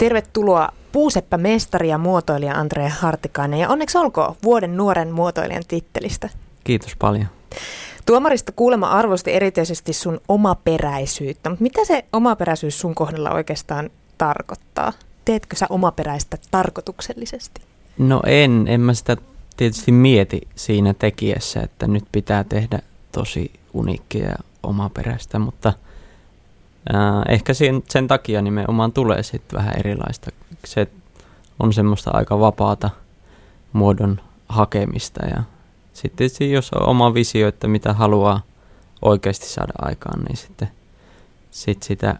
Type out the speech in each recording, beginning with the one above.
Tervetuloa puuseppä mestari ja muotoilija Andrea Hartikainen ja onneksi olkoon vuoden nuoren muotoilijan tittelistä. Kiitos paljon. Tuomarista kuulema arvosti erityisesti sun omaperäisyyttä, mutta mitä se omaperäisyys sun kohdalla oikeastaan tarkoittaa? Teetkö sä omaperäistä tarkoituksellisesti? No en, en mä sitä tietysti mieti siinä tekijässä, että nyt pitää tehdä tosi uniikkia ja omaperäistä, mutta ää, ehkä sen, sen takia nimenomaan tulee sitten vähän erilaista. Se on semmoista aika vapaata muodon hakemista ja sitten jos on oma visio, että mitä haluaa oikeasti saada aikaan, niin sitten sit sitä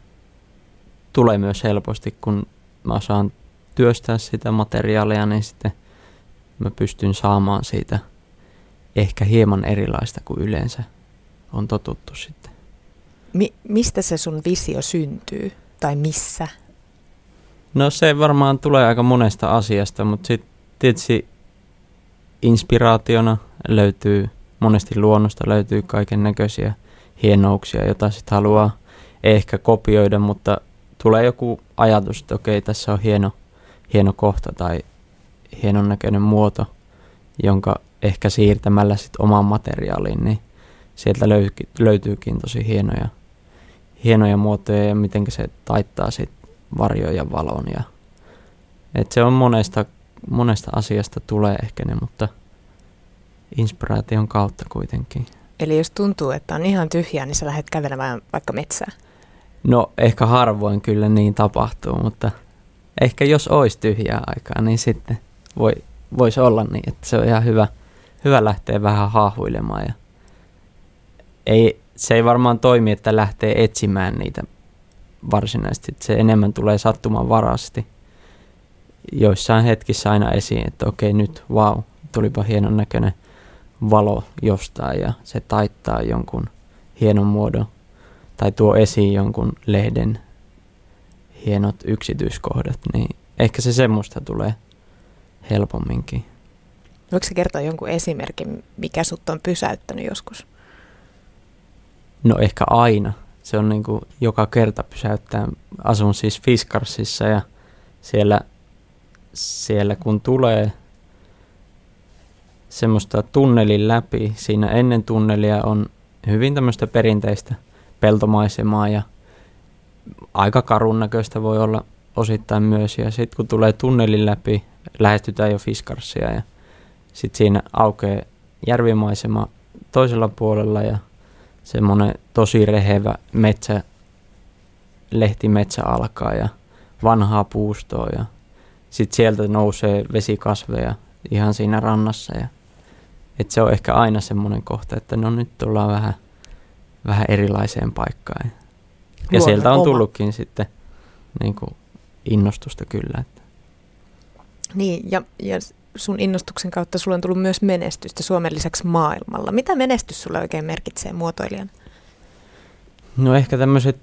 tulee myös helposti, kun mä osaan työstää sitä materiaalia, niin sitten mä pystyn saamaan siitä ehkä hieman erilaista kuin yleensä on totuttu sitten. Mi- mistä se sun visio syntyy tai missä? No se varmaan tulee aika monesta asiasta, mutta sitten tietysti inspiraationa löytyy monesti luonnosta, löytyy kaiken näköisiä hienouksia, joita sitten haluaa ehkä kopioida, mutta tulee joku ajatus, että okei, tässä on hieno, hieno kohta tai hienon näköinen muoto, jonka ehkä siirtämällä sitten omaan materiaaliin, niin sieltä löytyy, löytyykin tosi hienoja, hienoja muotoja ja miten se taittaa sitten varjoja ja valon. Ja, et se on monesta, monesta asiasta tulee ehkä ne, mutta inspiraation kautta kuitenkin. Eli jos tuntuu, että on ihan tyhjää, niin sä lähdet kävelemään vaikka metsään? No ehkä harvoin kyllä niin tapahtuu, mutta ehkä jos olisi tyhjää aikaa, niin sitten voi, voisi olla niin, että se on ihan hyvä, hyvä lähteä vähän haahuilemaan. Ja ei, se ei varmaan toimi, että lähtee etsimään niitä varsinaisesti. Se enemmän tulee sattuman varasti. Joissain hetkissä aina esiin, että okei nyt, wow, tulipa hienon näköinen valo jostain ja se taittaa jonkun hienon muodon tai tuo esiin jonkun lehden hienot yksityiskohdat, niin ehkä se semmoista tulee helpomminkin. Voiko kertoa jonkun esimerkin, mikä sut on pysäyttänyt joskus? No ehkä aina. Se on niin kuin joka kerta pysäyttää. Asun siis Fiskarsissa ja siellä, siellä kun tulee semmoista tunnelin läpi, siinä ennen tunnelia on hyvin tämmöistä perinteistä peltomaisemaa ja aika karun näköistä voi olla osittain myös. Ja sitten kun tulee tunnelin läpi, lähestytään jo Fiskarsia ja sitten siinä aukeaa järvimaisema toisella puolella ja semmoinen tosi rehevä metsä, lehtimetsä alkaa ja vanhaa puustoa ja sitten sieltä nousee vesikasveja ihan siinä rannassa ja et se on ehkä aina semmoinen kohta, että no nyt tullaan vähän, vähän erilaiseen paikkaan. Ja sieltä on oma. tullutkin sitten niin kuin innostusta kyllä. Että. Niin, ja, ja sun innostuksen kautta sulla on tullut myös menestystä Suomen lisäksi maailmalla. Mitä menestys sulle oikein merkitsee muotoilijan? No ehkä tämmöiset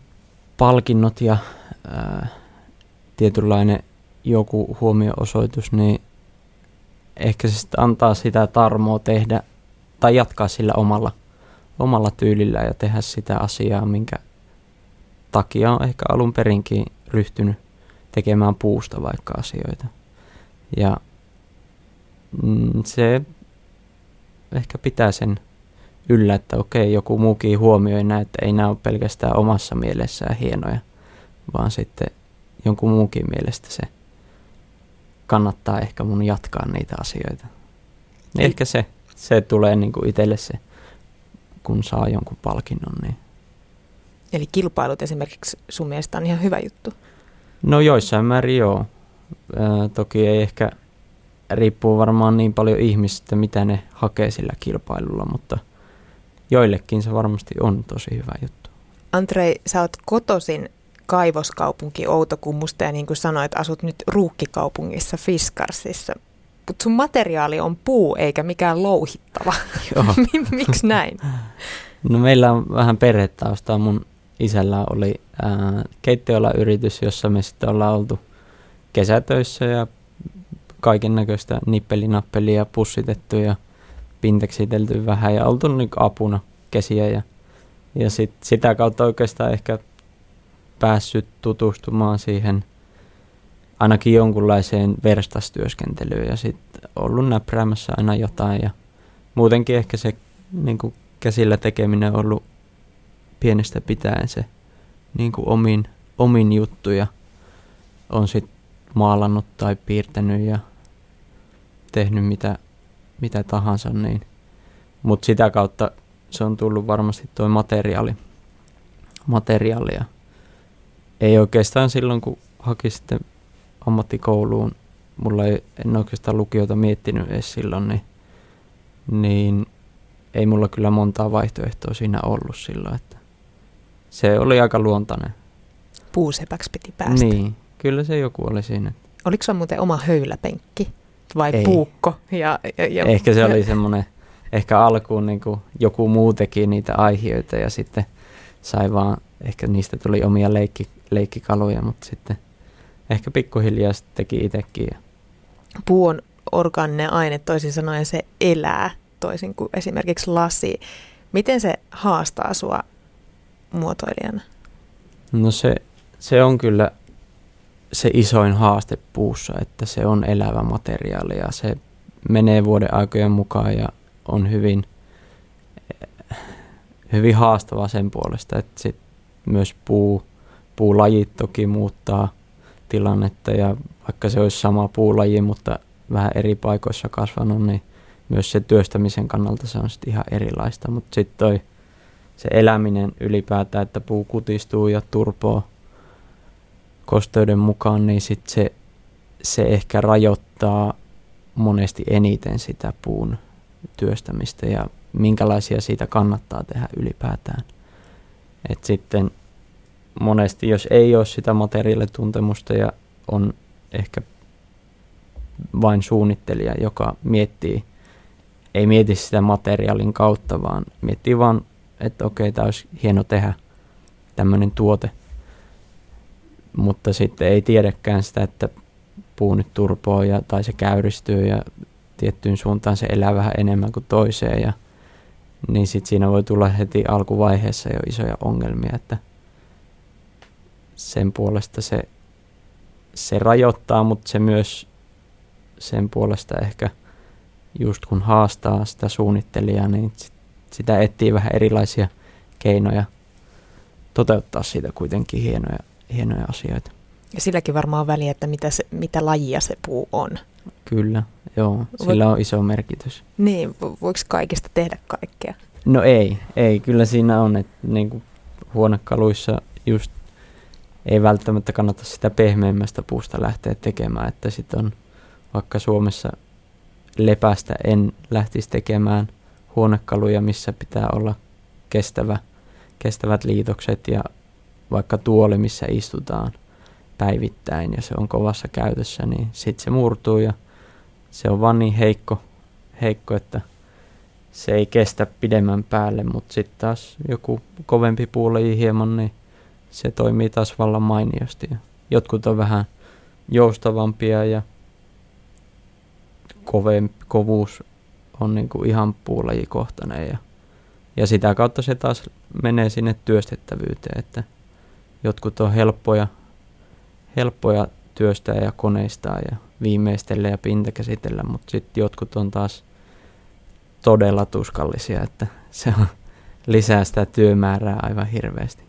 palkinnot ja ää, tietynlainen joku huomioosoitus, niin ehkä se antaa sitä tarmoa tehdä tai jatkaa sillä omalla, omalla tyylillä ja tehdä sitä asiaa, minkä takia on ehkä alun perinkin ryhtynyt tekemään puusta vaikka asioita. Ja mm, se ehkä pitää sen yllä, että okei, joku muukin huomioi näin, että ei nämä ole pelkästään omassa mielessään hienoja, vaan sitten jonkun muukin mielestä se kannattaa ehkä mun jatkaa niitä asioita. Ei. Ehkä se, se tulee niin kuin itselle se, kun saa jonkun palkinnon. Niin. Eli kilpailut esimerkiksi sun mielestä on ihan hyvä juttu? No joissain määrin joo. Ää, toki ei ehkä riippuu varmaan niin paljon ihmisistä, mitä ne hakee sillä kilpailulla, mutta joillekin se varmasti on tosi hyvä juttu. Andrei, sä oot kotosin kaivoskaupunki Outokummusta ja niin kuin sanoit, asut nyt ruukkikaupungissa Fiskarsissa. Mutta sun materiaali on puu eikä mikään louhittava. Miksi näin? No meillä on vähän perhetaustaa. Mun isällä oli ää, keittiöllä yritys, jossa me sitten ollaan oltu kesätöissä ja kaiken näköistä nippelinnappelia pussitettu ja pinteksitelty vähän ja oltu niin apuna kesiä ja, ja sit, sitä kautta oikeastaan ehkä päässyt tutustumaan siihen ainakin jonkunlaiseen verstastyöskentelyyn ja sitten ollut näpräämässä aina jotain ja muutenkin ehkä se niin kuin käsillä tekeminen on ollut pienestä pitäen se niin kuin omin, omin juttuja. On sitten maalannut tai piirtänyt ja tehnyt mitä, mitä tahansa, niin. Mutta sitä kautta se on tullut varmasti tuo materiaali, materiaalia. Ei oikeastaan silloin, kun haki sitten ammattikouluun, mulla ei, en oikeastaan lukiota miettinyt edes silloin, niin, niin ei mulla kyllä montaa vaihtoehtoa siinä ollut silloin, että se oli aika luontainen. Puusepäksi piti päästä. Niin, kyllä se joku oli siinä. Oliko se muuten oma höyläpenkki vai Ei. puukko? Ja, ja, ja, Ehkä se oli semmoinen, ehkä alkuun niin kuin joku muu teki niitä aihioita ja sitten sai vaan, ehkä niistä tuli omia leikki, leikkikaluja, mutta sitten ehkä pikkuhiljaa sitten teki itsekin. Ja Puu on orgaaninen aine, toisin sanoen se elää, toisin kuin esimerkiksi lasi. Miten se haastaa sua muotoilijana? No se, se on kyllä se isoin haaste puussa, että se on elävä materiaali ja se menee vuoden aikojen mukaan ja on hyvin, hyvin haastava sen puolesta, että sit myös puu, puulajit toki muuttaa tilannetta ja vaikka se olisi sama puulaji, mutta vähän eri paikoissa kasvanut, niin myös se työstämisen kannalta se on sitten ihan erilaista, mutta sitten toi se eläminen ylipäätään, että puu kutistuu ja turpoo kosteuden mukaan, niin sit se, se ehkä rajoittaa monesti eniten sitä puun työstämistä ja minkälaisia siitä kannattaa tehdä ylipäätään. Et sitten monesti, jos ei ole sitä materiaalituntemusta ja on ehkä vain suunnittelija, joka miettii, ei mieti sitä materiaalin kautta, vaan miettii vaan, että okei, tämä olisi hieno tehdä tämmöinen tuote, mutta sitten ei tiedäkään sitä, että puu nyt turpoo ja, tai se käyristyy ja tiettyyn suuntaan se elää vähän enemmän kuin toiseen ja niin sitten siinä voi tulla heti alkuvaiheessa jo isoja ongelmia, että sen puolesta se, se rajoittaa, mutta se myös sen puolesta ehkä just kun haastaa sitä suunnittelijaa, niin sit, sitä etsii vähän erilaisia keinoja toteuttaa siitä kuitenkin hienoja, hienoja asioita. Ja silläkin varmaan on väliä, että mitä, se, mitä lajia se puu on. Kyllä, joo, sillä on iso merkitys. Niin, vo- voiko kaikista tehdä kaikkea? No ei, ei, kyllä siinä on, että niin kuin huonekaluissa just ei välttämättä kannata sitä pehmeämmästä puusta lähteä tekemään, että sitten on vaikka Suomessa lepästä en lähtisi tekemään huonekaluja, missä pitää olla kestävä, kestävät liitokset ja vaikka tuoli, missä istutaan päivittäin ja se on kovassa käytössä, niin sitten se murtuu ja se on vaan niin heikko, heikko että se ei kestä pidemmän päälle, mutta sitten taas joku kovempi puulaji hieman, niin se toimii taas vallan mainiosti. Jotkut on vähän joustavampia ja kovempi, kovuus on niinku ihan puulajikohtainen ja, ja sitä kautta se taas menee sinne työstettävyyteen, että jotkut on helppoja, helppoja työstää ja koneistaa ja viimeistellä ja pintakäsitellä, mutta sitten jotkut on taas todella tuskallisia, että se on, lisää sitä työmäärää aivan hirveästi.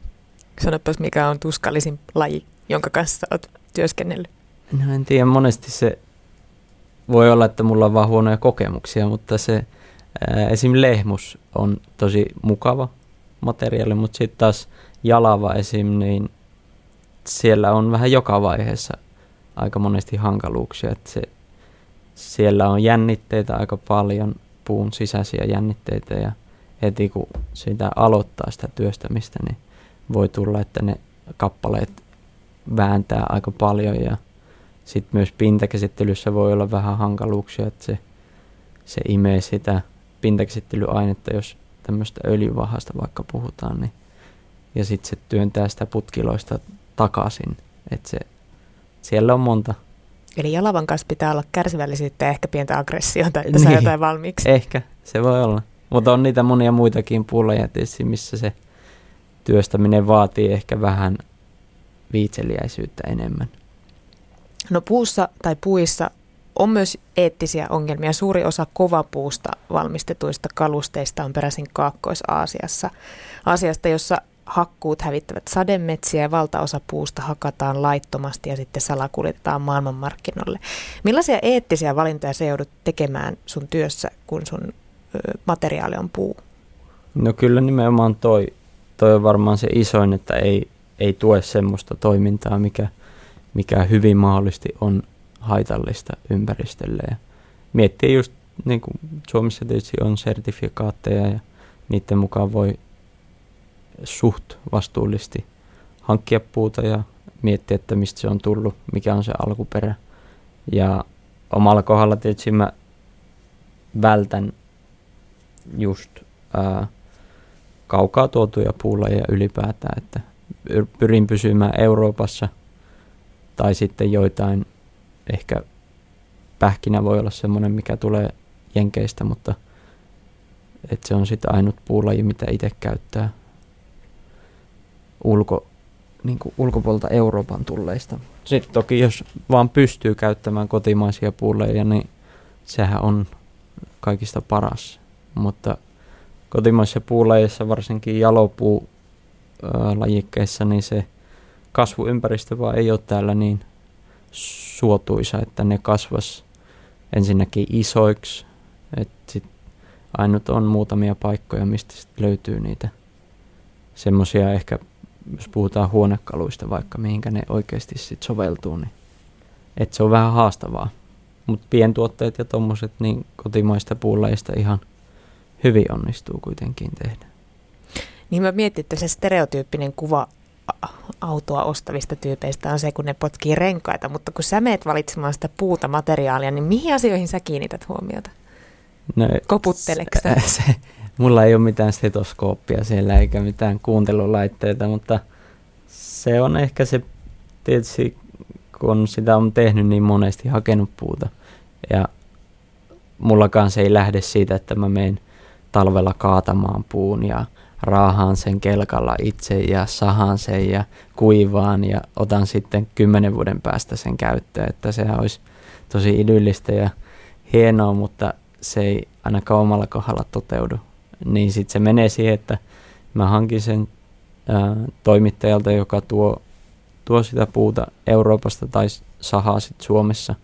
Sanopas, mikä on tuskallisin laji, jonka kanssa olet työskennellyt? No en tiedä, monesti se voi olla, että mulla on vaan huonoja kokemuksia, mutta se ää, esim. lehmus on tosi mukava materiaali, mutta sitten taas jalava esim. niin siellä on vähän joka vaiheessa aika monesti hankaluuksia, että se, siellä on jännitteitä aika paljon, puun sisäisiä jännitteitä ja heti kun sitä aloittaa sitä työstämistä, niin voi tulla, että ne kappaleet vääntää aika paljon ja sitten myös pintakäsittelyssä voi olla vähän hankaluuksia, että se, se imee sitä pintakäsittelyainetta, jos tämmöistä öljyvahasta vaikka puhutaan, niin, ja sitten se työntää sitä putkiloista takaisin, että se, siellä on monta. Eli jalavan kanssa pitää olla kärsivällisyyttä ja ehkä pientä aggressiota, että saa Niin. jotain valmiiksi. Ehkä, se voi olla. Mutta on niitä monia muitakin puulajeja tietysti, missä se työstäminen vaatii ehkä vähän viitseliäisyyttä enemmän. No puussa tai puissa on myös eettisiä ongelmia. Suuri osa kovapuusta valmistetuista kalusteista on peräisin Kaakkois-Aasiassa, Aasiasta, jossa hakkuut hävittävät sademetsiä ja valtaosa puusta hakataan laittomasti ja sitten salakuljetetaan maailmanmarkkinoille. Millaisia eettisiä valintoja se joudut tekemään sun työssä, kun sun materiaali on puu? No kyllä nimenomaan toi, toi on varmaan se isoin, että ei, ei tue semmoista toimintaa, mikä, mikä hyvin mahdollisesti on haitallista ympäristölle. Ja miettii just, niin kuin Suomessa tietysti on sertifikaatteja ja niiden mukaan voi suht vastuullisesti hankkia puuta ja miettiä, että mistä se on tullut, mikä on se alkuperä. Ja omalla kohdalla tietysti mä vältän just ää, kaukaa tuotuja puulajeja ylipäätään, että pyrin pysymään Euroopassa tai sitten joitain, ehkä pähkinä voi olla semmoinen, mikä tulee Jenkeistä, mutta että se on sitten ainut puulaji, mitä itse käyttää ulko, niin kuin ulkopuolelta Euroopan tulleista. Sitten toki jos vaan pystyy käyttämään kotimaisia puuleja, niin sehän on kaikista paras. Mutta kotimaisissa puuleissa, varsinkin jalopuu lajikkeissa, niin se kasvuympäristö vaan ei ole täällä niin suotuisa, että ne kasvas ensinnäkin isoiksi. Et sit ainut on muutamia paikkoja, mistä sit löytyy niitä semmoisia ehkä jos puhutaan huonekaluista vaikka, mihinkä ne oikeasti sit soveltuu, niin että se on vähän haastavaa. Mutta pientuotteet ja tuommoiset niin kotimaista puuleista ihan hyvin onnistuu kuitenkin tehdä. Niin mä mietin, että se stereotyyppinen kuva autoa ostavista tyypeistä on se, kun ne potkii renkaita, mutta kun sä meet valitsemaan sitä puuta materiaalia, niin mihin asioihin sä kiinnität huomiota? No, Koputteleksä? Se, se, mulla ei ole mitään stetoskooppia siellä eikä mitään kuuntelulaitteita, mutta se on ehkä se, tietysti kun sitä on tehnyt niin monesti, hakenut puuta. Ja mullakaan se ei lähde siitä, että mä menen talvella kaatamaan puun ja raahaan sen kelkalla itse ja sahaan sen ja kuivaan ja otan sitten kymmenen vuoden päästä sen käyttöön, että sehän olisi tosi idyllistä ja hienoa, mutta se ei ainakaan omalla kohdalla toteudu niin sitten se menee siihen, että mä hankin sen ää, toimittajalta, joka tuo, tuo sitä puuta Euroopasta tai sahaa sitten Suomessa.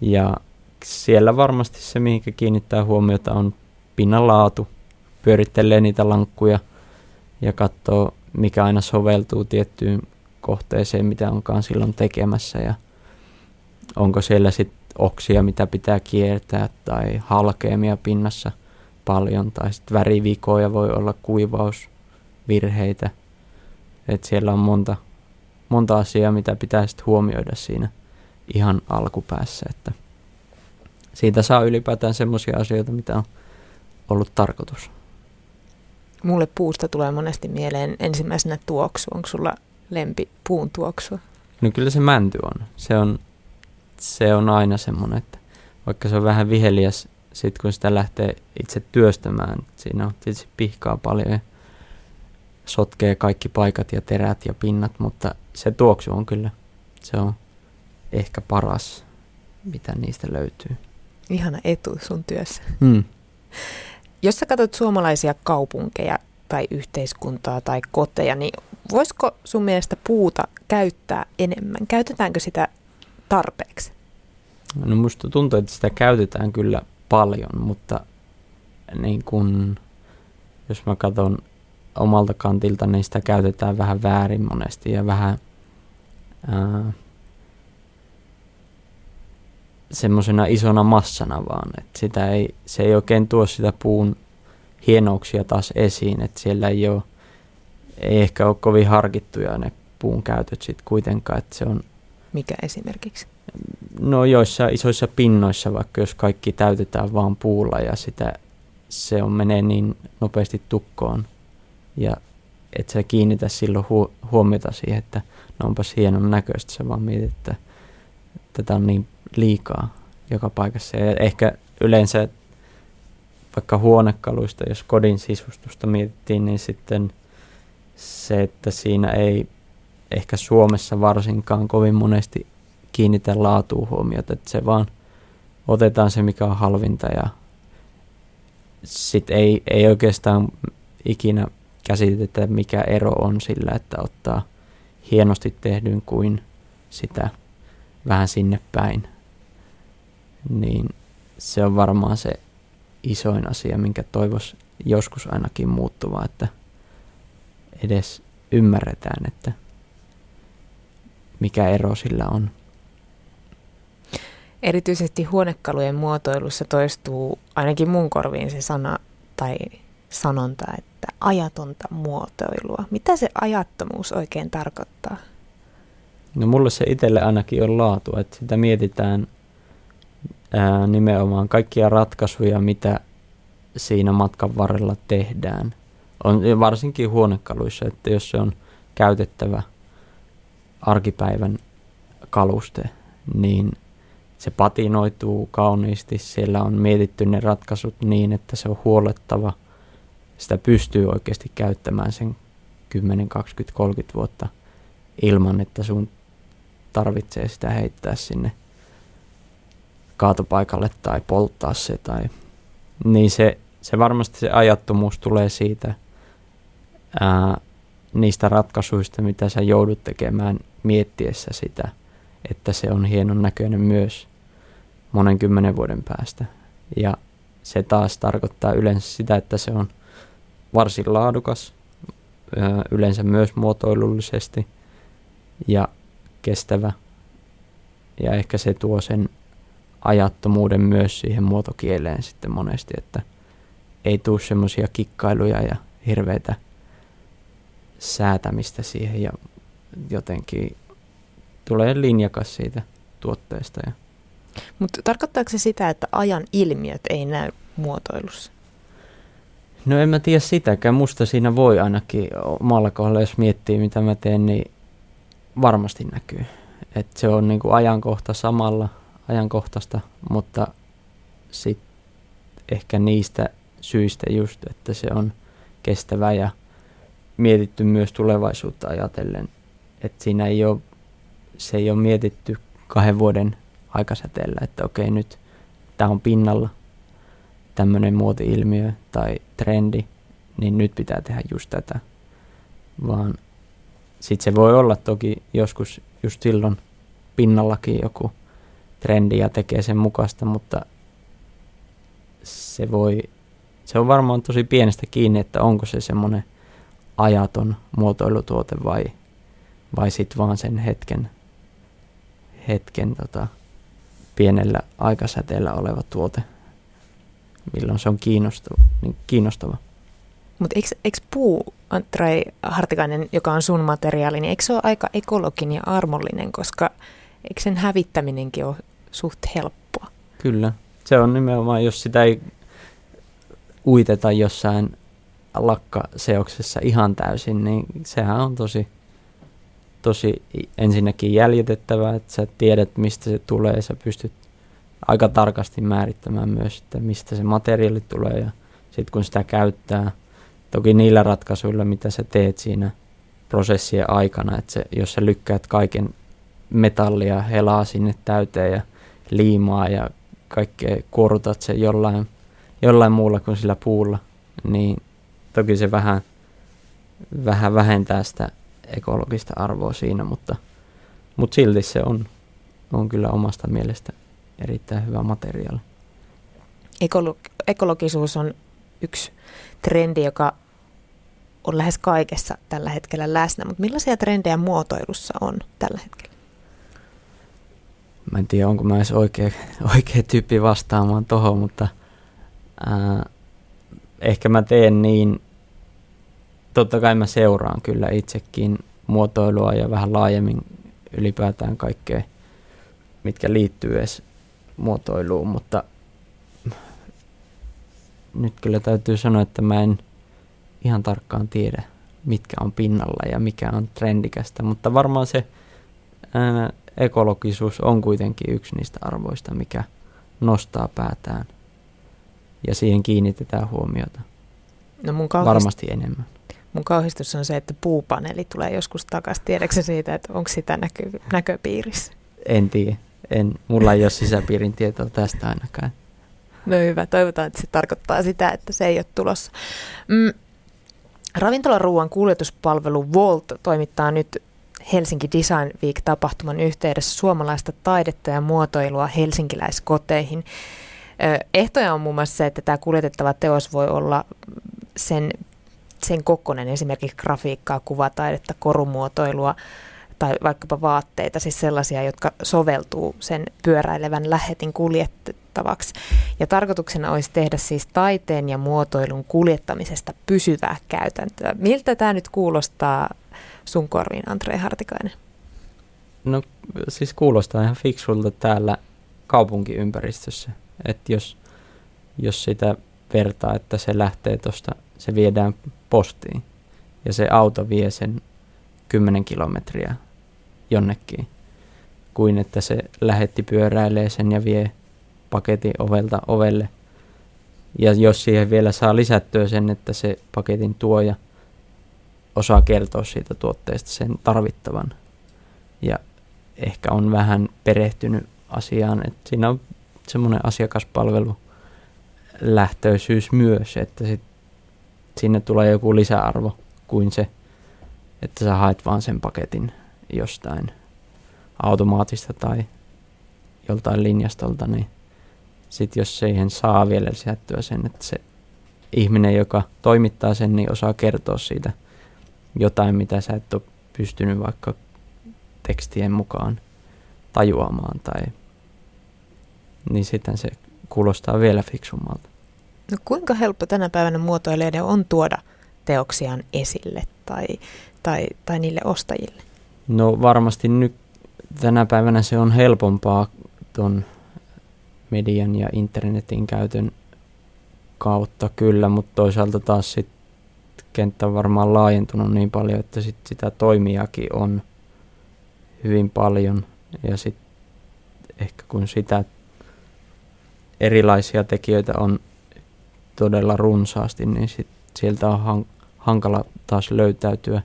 Ja siellä varmasti se, mihinkä kiinnittää huomiota, on pinnan laatu. Pyörittelee niitä lankkuja ja katsoo, mikä aina soveltuu tiettyyn kohteeseen, mitä onkaan silloin tekemässä. Ja onko siellä sitten oksia, mitä pitää kiertää tai halkeamia pinnassa – paljon, tai sitten värivikoja voi olla kuivausvirheitä. Et siellä on monta, monta asiaa, mitä pitää sitten huomioida siinä ihan alkupäässä, että siitä saa ylipäätään semmoisia asioita, mitä on ollut tarkoitus. Mulle puusta tulee monesti mieleen ensimmäisenä tuoksu. Onko sulla lempi puun tuoksu? No kyllä se mänty on. Se on, se on aina semmoinen, että vaikka se on vähän viheliäs sitten kun sitä lähtee itse työstämään, siinä on tietysti pihkaa paljon ja sotkee kaikki paikat ja terät ja pinnat, mutta se tuoksu on kyllä, se on ehkä paras, mitä niistä löytyy. Ihana etu sun työssä. Hmm. Jos sä katsot suomalaisia kaupunkeja tai yhteiskuntaa tai koteja, niin voisiko sun mielestä puuta käyttää enemmän? Käytetäänkö sitä tarpeeksi? No musta tuntuu, että sitä käytetään kyllä paljon, mutta niin kun, jos mä katson omalta kantilta, niin sitä käytetään vähän väärin monesti ja vähän semmoisena isona massana vaan, että sitä ei, se ei oikein tuo sitä puun hienouksia taas esiin, että siellä ei ole, ei ehkä ole kovin harkittuja ne puun käytöt sitten kuitenkaan, että se on... Mikä esimerkiksi? No joissa isoissa pinnoissa, vaikka jos kaikki täytetään vaan puulla ja sitä, se on menee niin nopeasti tukkoon ja et sä kiinnitä silloin hu- huomiota siihen, että no onpas hienon näköistä, sä vaan mietit, että tätä on niin liikaa joka paikassa. Ja ehkä yleensä vaikka huonekaluista, jos kodin sisustusta mietittiin, niin sitten se, että siinä ei ehkä Suomessa varsinkaan kovin monesti kiinnitä laatuun huomiota, että se vaan otetaan se, mikä on halvinta ja sitten ei, ei oikeastaan ikinä käsitetä, mikä ero on sillä, että ottaa hienosti tehdyn kuin sitä vähän sinne päin. Niin se on varmaan se isoin asia, minkä toivos joskus ainakin muuttuva, että edes ymmärretään, että mikä ero sillä on. Erityisesti huonekalujen muotoilussa toistuu ainakin mun korviin se sana tai sanonta, että ajatonta muotoilua. Mitä se ajattomuus oikein tarkoittaa? No mulle se itselle ainakin on laatu, että sitä mietitään ää, nimenomaan kaikkia ratkaisuja, mitä siinä matkan varrella tehdään. On, varsinkin huonekaluissa, että jos se on käytettävä arkipäivän kaluste, niin se patinoituu kauniisti. Siellä on mietitty ne ratkaisut niin, että se on huolettava. Sitä pystyy oikeasti käyttämään sen 10, 20, 30 vuotta ilman, että sun tarvitsee sitä heittää sinne kaatopaikalle tai polttaa se. Tai, niin se, se varmasti se ajattomuus tulee siitä ää, niistä ratkaisuista, mitä sä joudut tekemään miettiessä sitä, että se on hienon näköinen myös monen kymmenen vuoden päästä. Ja se taas tarkoittaa yleensä sitä, että se on varsin laadukas, yleensä myös muotoilullisesti ja kestävä. Ja ehkä se tuo sen ajattomuuden myös siihen muotokieleen sitten monesti, että ei tule semmoisia kikkailuja ja hirveitä säätämistä siihen ja jotenkin tulee linjakas siitä tuotteesta. Ja Mutta tarkoittaako se sitä, että ajan ilmiöt ei näy muotoilussa? No en mä tiedä sitäkään. Musta siinä voi ainakin omalla kohdalla, jos miettii mitä mä teen, niin varmasti näkyy. Että se on niinku ajankohta samalla, ajankohtaista, mutta sitten ehkä niistä syistä just, että se on kestävä ja mietitty myös tulevaisuutta ajatellen. Että siinä ei ole, se ei ole mietitty kahden vuoden aikasäteellä, että okei nyt tämä on pinnalla tämmöinen muoti-ilmiö tai trendi, niin nyt pitää tehdä just tätä. Vaan sitten se voi olla toki joskus just silloin pinnallakin joku trendi ja tekee sen mukaista, mutta se voi, se on varmaan tosi pienestä kiinni, että onko se semmoinen ajaton muotoilutuote vai, vai sitten vaan sen hetken, hetken tota, pienellä aikasäteellä oleva tuote, milloin se on kiinnostava. Niin kiinnostava. Mutta eikö, eikö puu, Antrai Hartikainen, joka on sun materiaali, niin eikö se ole aika ekologinen ja armollinen, koska eikö sen hävittäminenkin ole suht helppoa? Kyllä. Se on nimenomaan, jos sitä ei uiteta jossain lakkaseoksessa ihan täysin, niin sehän on tosi, tosi ensinnäkin jäljitettävää, että sä tiedät, mistä se tulee, sä pystyt aika tarkasti määrittämään myös, että mistä se materiaali tulee ja sitten kun sitä käyttää, toki niillä ratkaisuilla, mitä sä teet siinä prosessien aikana, että se, jos sä lykkäät kaiken metallia helaa sinne täyteen ja liimaa ja kaikkea kuorutat se jollain, jollain muulla kuin sillä puulla, niin toki se vähän, vähän vähentää sitä ekologista arvoa siinä, mutta, mutta silti se on, on kyllä omasta mielestä erittäin hyvä materiaali. Ekolo- ekologisuus on yksi trendi, joka on lähes kaikessa tällä hetkellä läsnä, mutta millaisia trendejä muotoilussa on tällä hetkellä? Mä en tiedä, onko mä edes oikea, oikea tyyppi vastaamaan tuohon, mutta ää, ehkä mä teen niin, totta kai mä seuraan kyllä itsekin muotoilua ja vähän laajemmin ylipäätään kaikkea, mitkä liittyy edes muotoiluun, mutta nyt kyllä täytyy sanoa, että mä en ihan tarkkaan tiedä, mitkä on pinnalla ja mikä on trendikästä, mutta varmaan se ää, ekologisuus on kuitenkin yksi niistä arvoista, mikä nostaa päätään ja siihen kiinnitetään huomiota. No mun kauhist... Varmasti enemmän. Mun kauhistus on se, että puupaneeli tulee joskus takaisin. Tiedätkö siitä, että onko sitä näkö, näköpiirissä? En tiedä. En, mulla ei ole sisäpiirin tietoa tästä ainakaan. No hyvä, toivotaan, että se tarkoittaa sitä, että se ei ole tulossa. Mm, Ravintolaruuan kuljetuspalvelu Volt toimittaa nyt Helsinki Design Week-tapahtuman yhteydessä suomalaista taidetta ja muotoilua helsinkiläiskoteihin. Ehtoja on muun muassa se, että tämä kuljetettava teos voi olla sen, sen kokonen, esimerkiksi grafiikkaa, kuvataidetta, korumuotoilua tai vaikkapa vaatteita, siis sellaisia, jotka soveltuu sen pyöräilevän lähetin kuljettavaksi. Ja tarkoituksena olisi tehdä siis taiteen ja muotoilun kuljettamisesta pysyvää käytäntöä. Miltä tämä nyt kuulostaa sun korviin, Andre Hartikainen? No siis kuulostaa ihan fiksulta täällä kaupunkiympäristössä. Että jos, jos sitä vertaa, että se lähtee tuosta, se viedään postiin ja se auto vie sen 10 kilometriä jonnekin, kuin että se lähetti pyöräilee sen ja vie paketin ovelta ovelle. Ja jos siihen vielä saa lisättyä sen, että se paketin tuoja osaa kertoa siitä tuotteesta sen tarvittavan. Ja ehkä on vähän perehtynyt asiaan, että siinä on semmoinen asiakaspalvelu lähtöisyys myös, että sit, sinne tulee joku lisäarvo kuin se, että sä haet vaan sen paketin jostain automaatista tai joltain linjastolta, niin sitten jos siihen saa vielä lisättyä sen, että se ihminen, joka toimittaa sen, niin osaa kertoa siitä jotain, mitä sä et ole pystynyt vaikka tekstien mukaan tajuamaan tai niin sitten se kuulostaa vielä fiksummalta. No kuinka helppo tänä päivänä muotoilijoiden on tuoda teoksiaan esille tai, tai, tai niille ostajille? No varmasti nyt tänä päivänä se on helpompaa tuon median ja internetin käytön kautta kyllä, mutta toisaalta taas sit kenttä on varmaan laajentunut niin paljon, että sit sitä toimijakin on hyvin paljon ja sitten ehkä kun sitä erilaisia tekijöitä on todella runsaasti, niin sit sieltä on hankala taas löytäytyä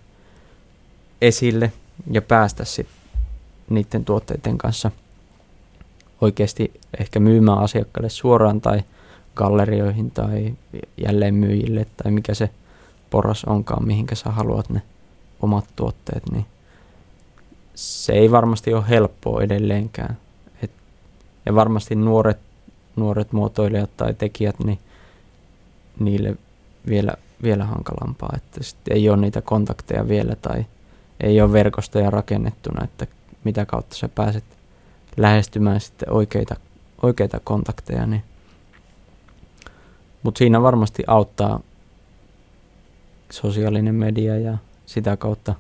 esille ja päästä sitten niiden tuotteiden kanssa oikeasti ehkä myymään asiakkaille suoraan tai gallerioihin tai jälleen myyjille tai mikä se porras onkaan, mihinkä sä haluat ne omat tuotteet, niin se ei varmasti ole helppoa edelleenkään. Et, ja varmasti nuoret, nuoret muotoilijat tai tekijät, niin niille vielä, vielä hankalampaa, että ei ole niitä kontakteja vielä tai ei ole verkostoja rakennettuna, että mitä kautta sä pääset lähestymään sitten oikeita, oikeita kontakteja. Niin. Mutta siinä varmasti auttaa sosiaalinen media ja sitä kautta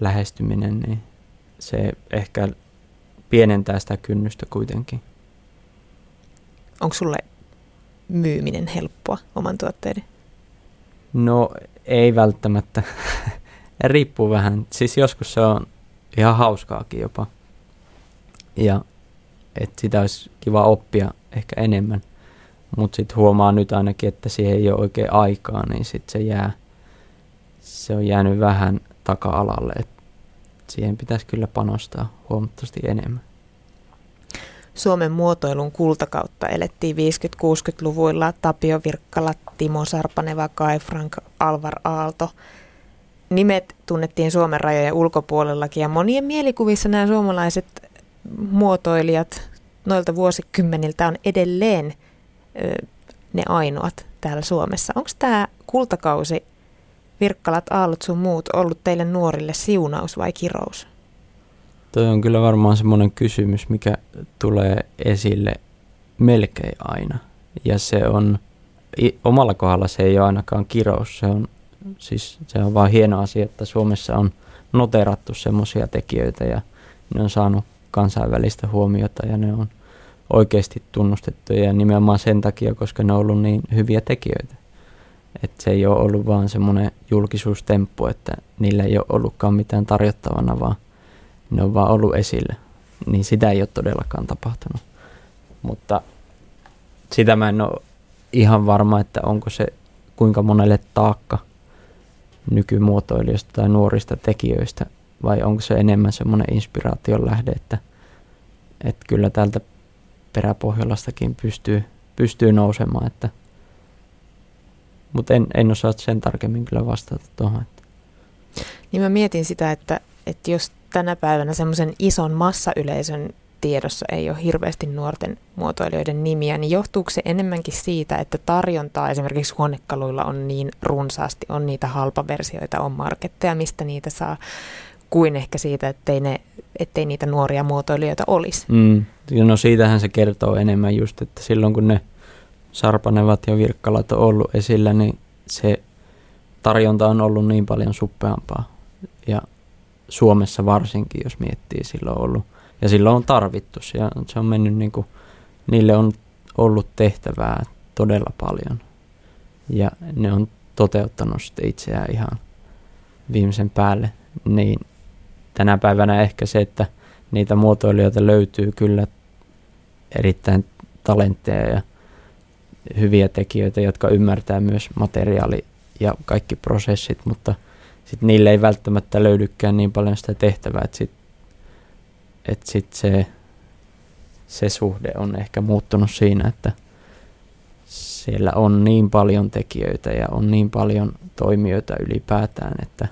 lähestyminen, niin se ehkä pienentää sitä kynnystä kuitenkin. Onko sulle myyminen helppoa oman tuotteiden? No ei välttämättä. Riippuu vähän. Siis joskus se on ihan hauskaakin jopa. Ja että sitä olisi kiva oppia ehkä enemmän. Mutta sitten huomaa nyt ainakin, että siihen ei ole oikein aikaa, niin sitten se jää, se on jäänyt vähän taka-alalle. Et siihen pitäisi kyllä panostaa huomattavasti enemmän. Suomen muotoilun kultakautta elettiin 50-60-luvuilla Tapio Virkkala, Timo Sarpaneva, Kai Frank, Alvar Aalto. Nimet tunnettiin Suomen rajojen ulkopuolellakin ja monien mielikuvissa nämä suomalaiset muotoilijat noilta vuosikymmeniltä on edelleen ö, ne ainoat täällä Suomessa. Onko tämä kultakausi, Virkkalat, Aallot sun muut ollut teille nuorille siunaus vai kirous? Toi on kyllä varmaan semmoinen kysymys, mikä tulee esille melkein aina. Ja se on, omalla kohdalla se ei ole ainakaan kirous, se on, siis, se on vaan hieno asia, että Suomessa on noterattu semmoisia tekijöitä ja ne on saanut kansainvälistä huomiota ja ne on oikeasti tunnustettuja ja nimenomaan sen takia, koska ne on ollut niin hyviä tekijöitä. Että se ei ole ollut vaan semmoinen julkisuustemppu, että niillä ei ole ollutkaan mitään tarjottavana, vaan ne on vaan ollut esillä. Niin sitä ei ole todellakaan tapahtunut. Mutta sitä mä en ole ihan varma, että onko se kuinka monelle taakka nykymuotoilijoista tai nuorista tekijöistä vai onko se enemmän semmoinen inspiraation lähde, että, että kyllä täältä peräpohjolastakin pystyy, pystyy nousemaan, että mutta en, en osaa sen tarkemmin kyllä vastata tuohon. Niin mä mietin sitä, että, että jos tänä päivänä semmoisen ison massayleisön tiedossa ei ole hirveästi nuorten muotoilijoiden nimiä, niin johtuuko se enemmänkin siitä, että tarjontaa esimerkiksi huonekaluilla on niin runsaasti, on niitä halpaversioita, on marketteja, mistä niitä saa, kuin ehkä siitä, ettei, ne, ettei niitä nuoria muotoilijoita olisi? Mm. No siitähän se kertoo enemmän just, että silloin kun ne Sarpanevat ja Virkkalat on ollut esillä, niin se tarjonta on ollut niin paljon suppeampaa. Ja Suomessa varsinkin, jos miettii, silloin on ollut. Ja silloin on tarvittu. Ja se on mennyt niin kuin, niille on ollut tehtävää todella paljon. Ja ne on toteuttanut sitten itseään ihan viimeisen päälle. Niin tänä päivänä ehkä se, että niitä muotoilijoita löytyy kyllä erittäin talentteja ja hyviä tekijöitä, jotka ymmärtää myös materiaali ja kaikki prosessit, mutta sitten niille ei välttämättä löydykään niin paljon sitä tehtävää, että sitten et sit se, se suhde on ehkä muuttunut siinä, että siellä on niin paljon tekijöitä ja on niin paljon toimijoita ylipäätään, että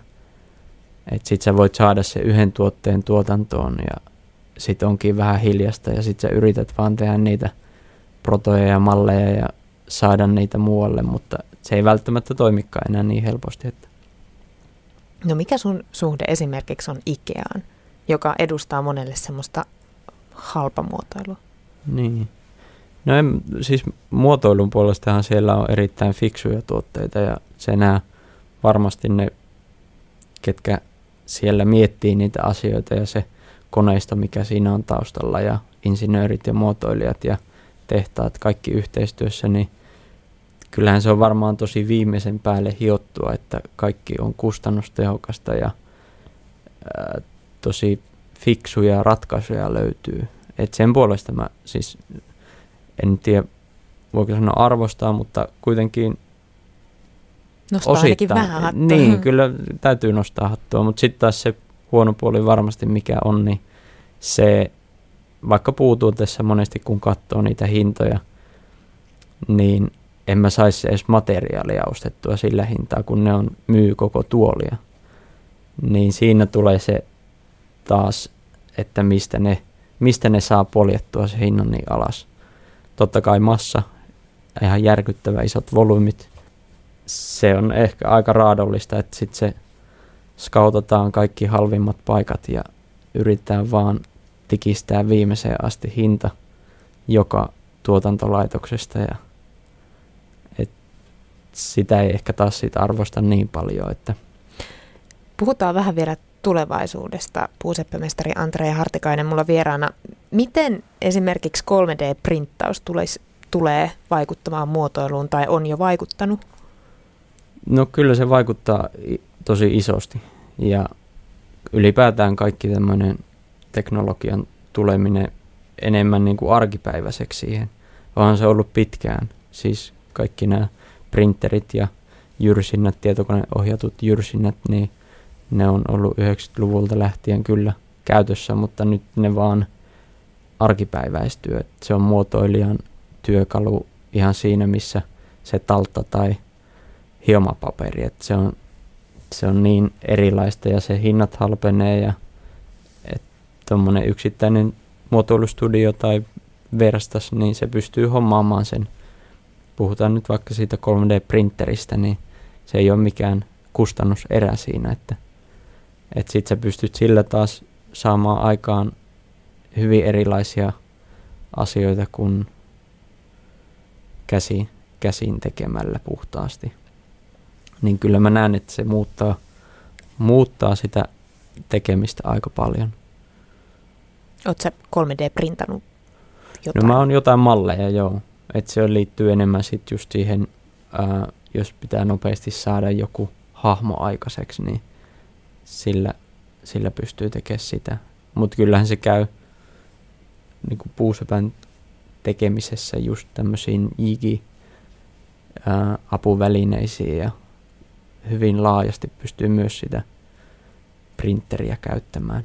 et sitten sä voit saada se yhden tuotteen tuotantoon ja sitten onkin vähän hiljasta ja sitten sä yrität vaan tehdä niitä protoja ja malleja ja saada niitä muualle, mutta se ei välttämättä toimikaan enää niin helposti. Että. No mikä sun suhde esimerkiksi on Ikeaan, joka edustaa monelle semmoista halpamuotoilua? Niin. No en, siis muotoilun puolestahan siellä on erittäin fiksuja tuotteita ja se nämä varmasti ne, ketkä siellä miettii niitä asioita ja se koneisto, mikä siinä on taustalla ja insinöörit ja muotoilijat ja tehtaat kaikki yhteistyössä, niin kyllähän se on varmaan tosi viimeisen päälle hiottua, että kaikki on kustannustehokasta ja ää, tosi fiksuja ratkaisuja löytyy. Et sen puolesta mä siis en tiedä, voiko sanoa arvostaa, mutta kuitenkin Nostaa osittain. vähän hattua. Niin, kyllä täytyy nostaa hattua, mutta sitten taas se huono puoli varmasti mikä on, niin se vaikka puutuotessa monesti kun katsoo niitä hintoja, niin en mä saisi edes materiaalia ostettua sillä hintaa, kun ne on myy koko tuolia. Niin siinä tulee se taas, että mistä ne, mistä ne saa poljettua se hinnan niin alas. Totta kai massa, ihan järkyttävä isot volyymit. Se on ehkä aika raadollista, että sitten se skautataan kaikki halvimmat paikat ja yritetään vaan tikistää viimeiseen asti hinta joka tuotantolaitoksesta ja sitä ei ehkä taas siitä arvosta niin paljon. Että. Puhutaan vähän vielä tulevaisuudesta. Puuseppemestari Andrea Hartikainen mulla vieraana. Miten esimerkiksi 3D-printtaus tulisi, tulee vaikuttamaan muotoiluun tai on jo vaikuttanut? No kyllä se vaikuttaa tosi isosti ja ylipäätään kaikki tämmöinen teknologian tuleminen enemmän niin kuin arkipäiväiseksi siihen. Onhan se ollut pitkään. Siis kaikki nämä printerit ja jyrsinnät, tietokoneohjatut jyrsinnät, niin ne on ollut 90-luvulta lähtien kyllä käytössä, mutta nyt ne vaan arkipäiväistyy. Se on muotoilijan työkalu ihan siinä, missä se taltta tai hiomapaperi. Et se, on, se on niin erilaista ja se hinnat halpenee ja tuommoinen yksittäinen muotoilustudio tai verstas, niin se pystyy hommaamaan sen. Puhutaan nyt vaikka siitä 3D-printeristä, niin se ei ole mikään kustannuserä siinä, että, että sit sä pystyt sillä taas saamaan aikaan hyvin erilaisia asioita kuin käsi, käsin tekemällä puhtaasti. Niin kyllä mä näen, että se muuttaa, muuttaa sitä tekemistä aika paljon. Oletko sä 3D-printannut jotain? No mä oon jotain malleja, joo. Että se liittyy enemmän sitten just siihen, ää, jos pitää nopeasti saada joku hahmo aikaiseksi, niin sillä, sillä pystyy tekemään sitä. Mutta kyllähän se käy niin kuin puusepän tekemisessä just tämmöisiin IG-apuvälineisiin ja hyvin laajasti pystyy myös sitä printeriä käyttämään.